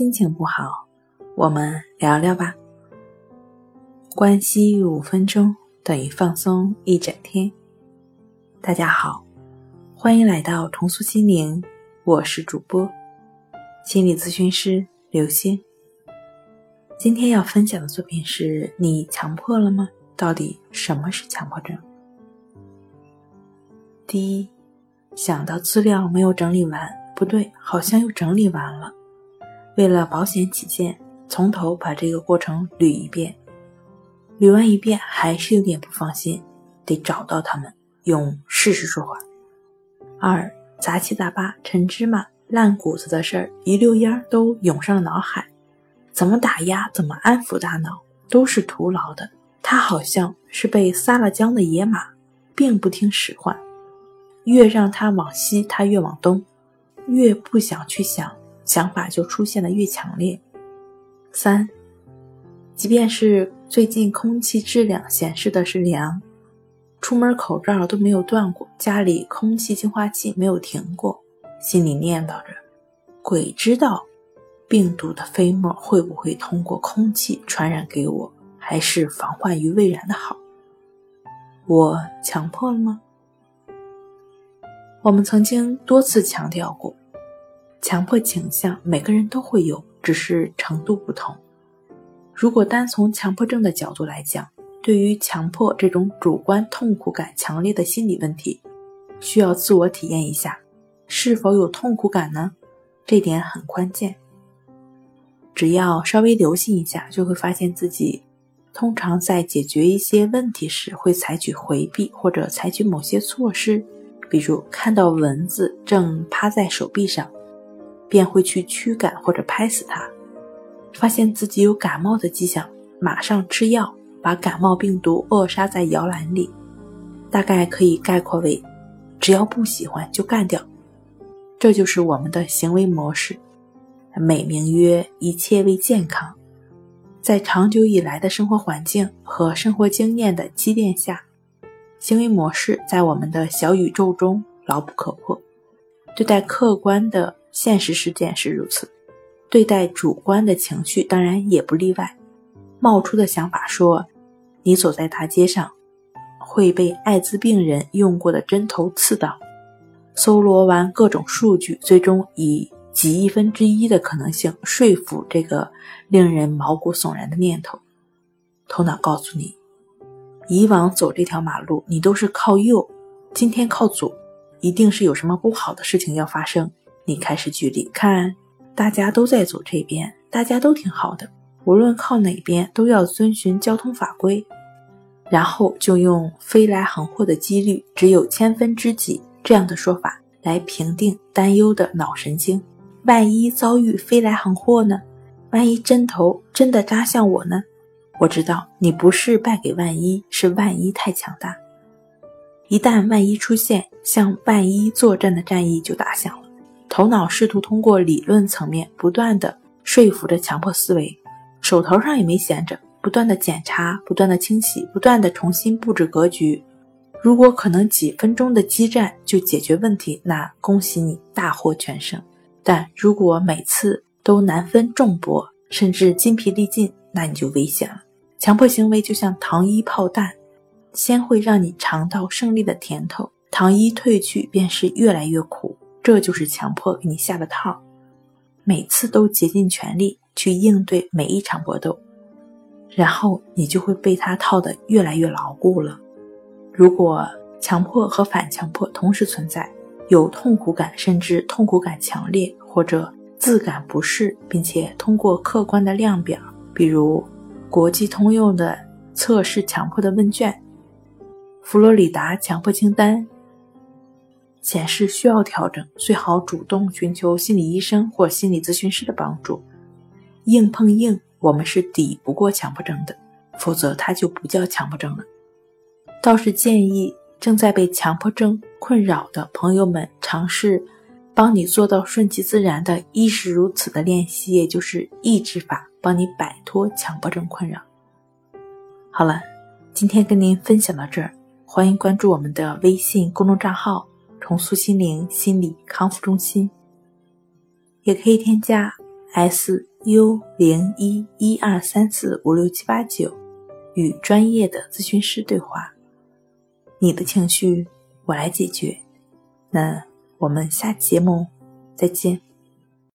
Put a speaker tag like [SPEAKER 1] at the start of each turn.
[SPEAKER 1] 心情不好，我们聊聊吧。关系五分钟等于放松一整天。大家好，欢迎来到重塑心灵，我是主播心理咨询师刘星。今天要分享的作品是你强迫了吗？到底什么是强迫症？第一，想到资料没有整理完，不对，好像又整理完了。为了保险起见，从头把这个过程捋一遍。捋完一遍还是有点不放心，得找到他们，用事实说话。二，杂七杂八、陈芝麻烂谷子的事儿一溜烟儿都涌上了脑海，怎么打压，怎么安抚大脑，都是徒劳的。他好像是被撒了浆的野马，并不听使唤。越让他往西，他越往东；越不想去想，想法就出现的越强烈。三，即便是最近空气质量显示的是良，出门口罩都没有断过，家里空气净化器没有停过，心里念叨着：鬼知道病毒的飞沫会不会通过空气传染给我，还是防患于未然的好。我强迫了吗？我们曾经多次强调过，强迫倾向每个人都会有，只是程度不同。如果单从强迫症的角度来讲，对于强迫这种主观痛苦感强烈的心理问题，需要自我体验一下，是否有痛苦感呢？这点很关键。只要稍微留心一下，就会发现自己通常在解决一些问题时，会采取回避或者采取某些措施。比如看到蚊子正趴在手臂上，便会去驱赶或者拍死它；发现自己有感冒的迹象，马上吃药把感冒病毒扼杀在摇篮里。大概可以概括为：只要不喜欢就干掉。这就是我们的行为模式，美名曰一切为健康。在长久以来的生活环境和生活经验的积淀下。行为模式在我们的小宇宙中牢不可破。对待客观的现实事件是如此，对待主观的情绪当然也不例外。冒出的想法说：“你走在大街上，会被艾滋病人用过的针头刺到。”搜罗完各种数据，最终以几亿分之一的可能性说服这个令人毛骨悚然的念头。头脑告诉你。以往走这条马路，你都是靠右，今天靠左，一定是有什么不好的事情要发生。你开始举例，看大家都在走这边，大家都挺好的，无论靠哪边都要遵循交通法规。然后就用飞来横祸的几率只有千分之几这样的说法来平定担忧的脑神经。万一遭遇飞来横祸呢？万一针头真的扎向我呢？我知道你不是败给万一，是万一太强大。一旦万一出现，向万一作战的战役就打响。头脑试图通过理论层面不断的说服着强迫思维，手头上也没闲着，不断的检查，不断的清洗，不断的重新布置格局。如果可能几分钟的激战就解决问题，那恭喜你大获全胜。但如果每次都难分众薄，甚至筋疲力尽，那你就危险了。强迫行为就像糖衣炮弹，先会让你尝到胜利的甜头，糖衣褪去便是越来越苦。这就是强迫给你下的套，每次都竭尽全力去应对每一场搏斗，然后你就会被他套得越来越牢固了。如果强迫和反强迫同时存在，有痛苦感，甚至痛苦感强烈，或者自感不适，并且通过客观的量表，比如。国际通用的测试强迫的问卷，佛罗里达强迫清单显示需要调整，最好主动寻求心理医生或心理咨询师的帮助。硬碰硬，我们是抵不过强迫症的，否则它就不叫强迫症了。倒是建议正在被强迫症困扰的朋友们尝试帮你做到顺其自然的亦是如此的练习，也就是抑制法。帮你摆脱强迫症困扰。好了，今天跟您分享到这儿，欢迎关注我们的微信公众账号“重塑心灵心理康复中心”，也可以添加 S U 零一一二三四五六七八九，与专业的咨询师对话。你的情绪，我来解决。那我们下期节目再见。